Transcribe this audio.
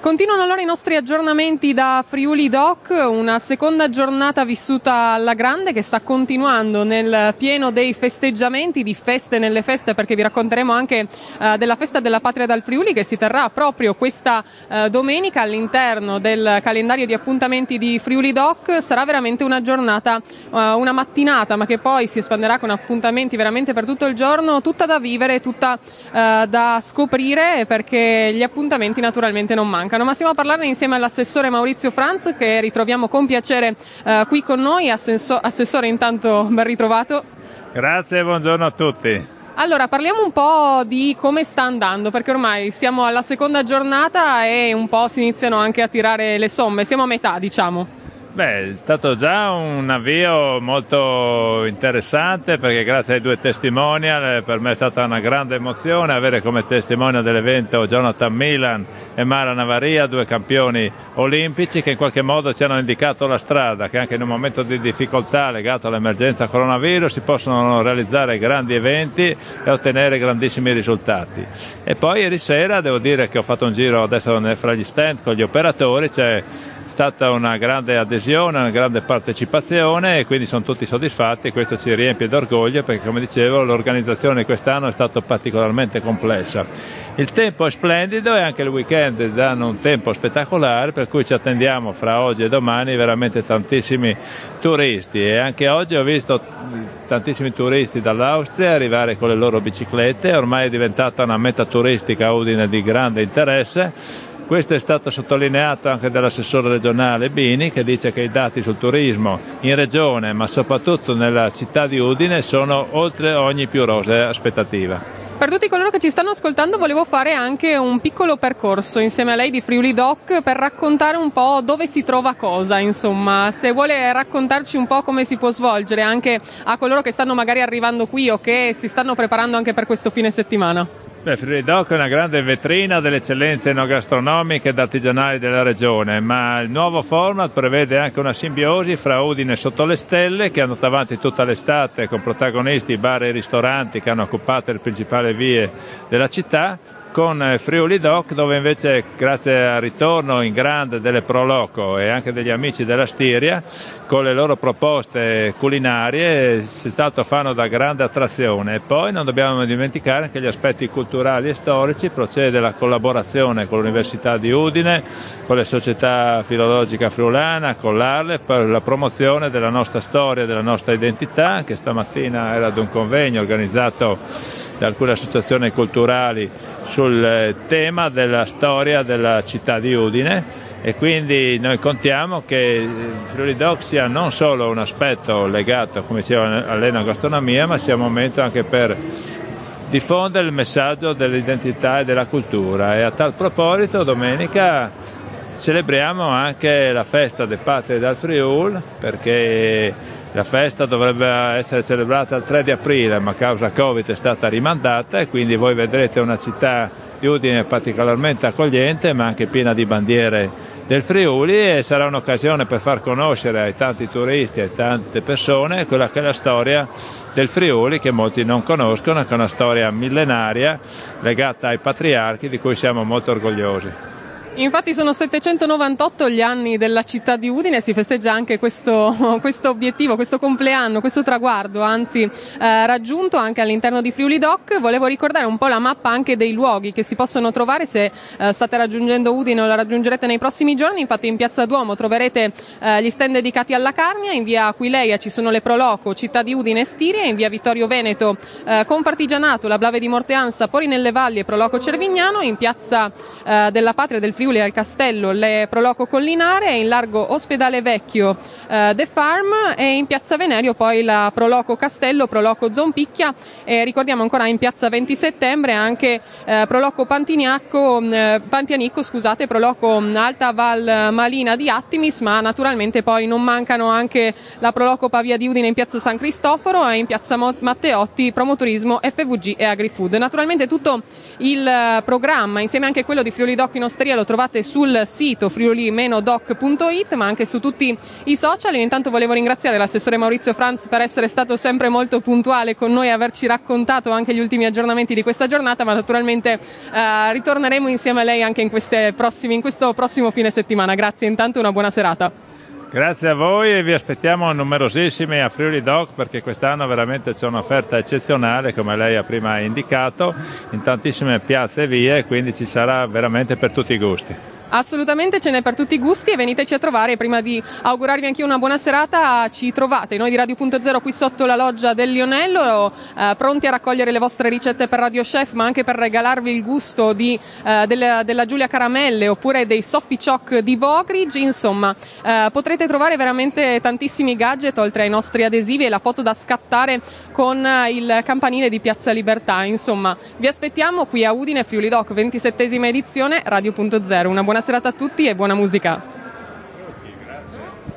Continuano allora i nostri aggiornamenti da Friuli Doc, una seconda giornata vissuta alla grande che sta continuando nel pieno dei festeggiamenti, di feste nelle feste, perché vi racconteremo anche uh, della festa della patria dal Friuli che si terrà proprio questa uh, domenica all'interno del calendario di appuntamenti di Friuli Doc. Sarà veramente una giornata, uh, una mattinata, ma che poi si espanderà con appuntamenti veramente per tutto il giorno, tutta da vivere, tutta da scoprire, perché gli appuntamenti naturalmente non mancano mancano, ma stiamo a parlarne insieme all'assessore Maurizio Franz che ritroviamo con piacere eh, qui con noi. Assenso- assessore, intanto ben ritrovato. Grazie, buongiorno a tutti. Allora, parliamo un po' di come sta andando, perché ormai siamo alla seconda giornata e un po' si iniziano anche a tirare le somme, siamo a metà, diciamo. Beh, è stato già un avvio molto interessante perché grazie ai due testimonial eh, per me è stata una grande emozione avere come testimonial dell'evento Jonathan Milan e Mara Navaria, due campioni olimpici che in qualche modo ci hanno indicato la strada, che anche in un momento di difficoltà legato all'emergenza coronavirus si possono realizzare grandi eventi e ottenere grandissimi risultati. E poi ieri sera devo dire che ho fatto un giro adesso fra gli stand con gli operatori, c'è stata una grande adesione, una grande partecipazione e quindi sono tutti soddisfatti e questo ci riempie d'orgoglio perché come dicevo l'organizzazione quest'anno è stata particolarmente complessa. Il tempo è splendido e anche il weekend danno un tempo spettacolare per cui ci attendiamo fra oggi e domani veramente tantissimi turisti e anche oggi ho visto tantissimi turisti dall'Austria arrivare con le loro biciclette, ormai è diventata una meta turistica Udine di grande interesse questo è stato sottolineato anche dall'assessore regionale Bini che dice che i dati sul turismo in regione ma soprattutto nella città di Udine sono oltre ogni più rosea aspettativa. Per tutti coloro che ci stanno ascoltando volevo fare anche un piccolo percorso insieme a lei di Friuli Doc per raccontare un po' dove si trova cosa, insomma, se vuole raccontarci un po' come si può svolgere anche a coloro che stanno magari arrivando qui o che si stanno preparando anche per questo fine settimana. Beh, Fridoc è una grande vetrina delle eccellenze enogastronomiche ed artigianali della regione, ma il nuovo format prevede anche una simbiosi fra Udine sotto le stelle, che hanno andato avanti tutta l'estate con protagonisti bar e ristoranti che hanno occupato le principali vie della città, con eh, Friuli Doc dove invece grazie al ritorno in grande delle Proloco e anche degli amici della Stiria con le loro proposte culinarie si stato fanno da grande attrazione. E poi non dobbiamo dimenticare che gli aspetti culturali e storici procede la collaborazione con l'Università di Udine con le società filologica friulana con l'Arle per la promozione della nostra storia della nostra identità che stamattina era ad un convegno organizzato da alcune associazioni culturali sul eh, tema della storia della città di Udine e quindi noi contiamo che Friuli Doc sia non solo un aspetto legato, come diceva, all'enogastronomia, ma sia un momento anche per diffondere il messaggio dell'identità e della cultura. E a tal proposito domenica celebriamo anche la festa dei patri dal Friul perché la festa dovrebbe essere celebrata il 3 di aprile, ma a causa Covid è stata rimandata e quindi voi vedrete una città di Udine particolarmente accogliente, ma anche piena di bandiere del Friuli e sarà un'occasione per far conoscere ai tanti turisti e tante persone quella che è la storia del Friuli che molti non conoscono, che è una storia millenaria legata ai patriarchi di cui siamo molto orgogliosi. Infatti sono 798 gli anni della città di Udine e si festeggia anche questo, questo obiettivo, questo compleanno, questo traguardo, anzi eh, raggiunto anche all'interno di Friuli Doc. Volevo ricordare un po' la mappa anche dei luoghi che si possono trovare se eh, state raggiungendo Udine o la raggiungerete nei prossimi giorni. Infatti in Piazza Duomo troverete eh, gli stand dedicati alla Carnia, in via Aquileia ci sono le Proloco, città di Udine e Stiria, in via Vittorio Veneto eh, Confartigianato, la Blave di Morteanza, Pori nelle Valli e Proloco Cervignano, in Piazza eh, della Patria del Friuli Friuli al Castello le Proloco Collinare, in largo Ospedale Vecchio eh, The Farm e in piazza Venerio poi la Proloco Castello, Proloco Zompicchia e ricordiamo ancora in piazza 20 settembre anche eh, Proloco Pantignacco, eh, Pantianicco, scusate, Proloco Alta Val Malina di Attimis, ma naturalmente poi non mancano anche la Proloco Pavia di Udine in piazza San Cristoforo e in piazza Matteotti Promoturismo, FVG e AgriFood. Naturalmente tutto il eh, programma insieme anche quello di Friuli Doc in Osteria lo trovate sul sito friuli-doc.it ma anche su tutti i social. Io intanto volevo ringraziare l'assessore Maurizio Franz per essere stato sempre molto puntuale con noi e averci raccontato anche gli ultimi aggiornamenti di questa giornata, ma naturalmente eh, ritorneremo insieme a lei anche in, prossimi, in questo prossimo fine settimana. Grazie intanto e una buona serata. Grazie a voi e vi aspettiamo numerosissimi a Friuli Doc perché quest'anno veramente c'è un'offerta eccezionale come lei ha prima indicato in tantissime piazze e vie quindi ci sarà veramente per tutti i gusti. Assolutamente ce n'è per tutti i gusti e veniteci a trovare. Prima di augurarvi anche una buona serata, ci trovate noi di Radio.0 qui sotto la loggia del Lionello, eh, pronti a raccogliere le vostre ricette per Radio Chef, ma anche per regalarvi il gusto di, eh, della, della, Giulia Caramelle oppure dei Soffie Choc di Vogridge. Insomma, eh, potrete trovare veramente tantissimi gadget oltre ai nostri adesivi e la foto da scattare con il campanile di Piazza Libertà. Insomma, vi aspettiamo qui a Udine Friuli Doc, 27esima edizione, Radio.0. Una buona serata a tutti e buona musica.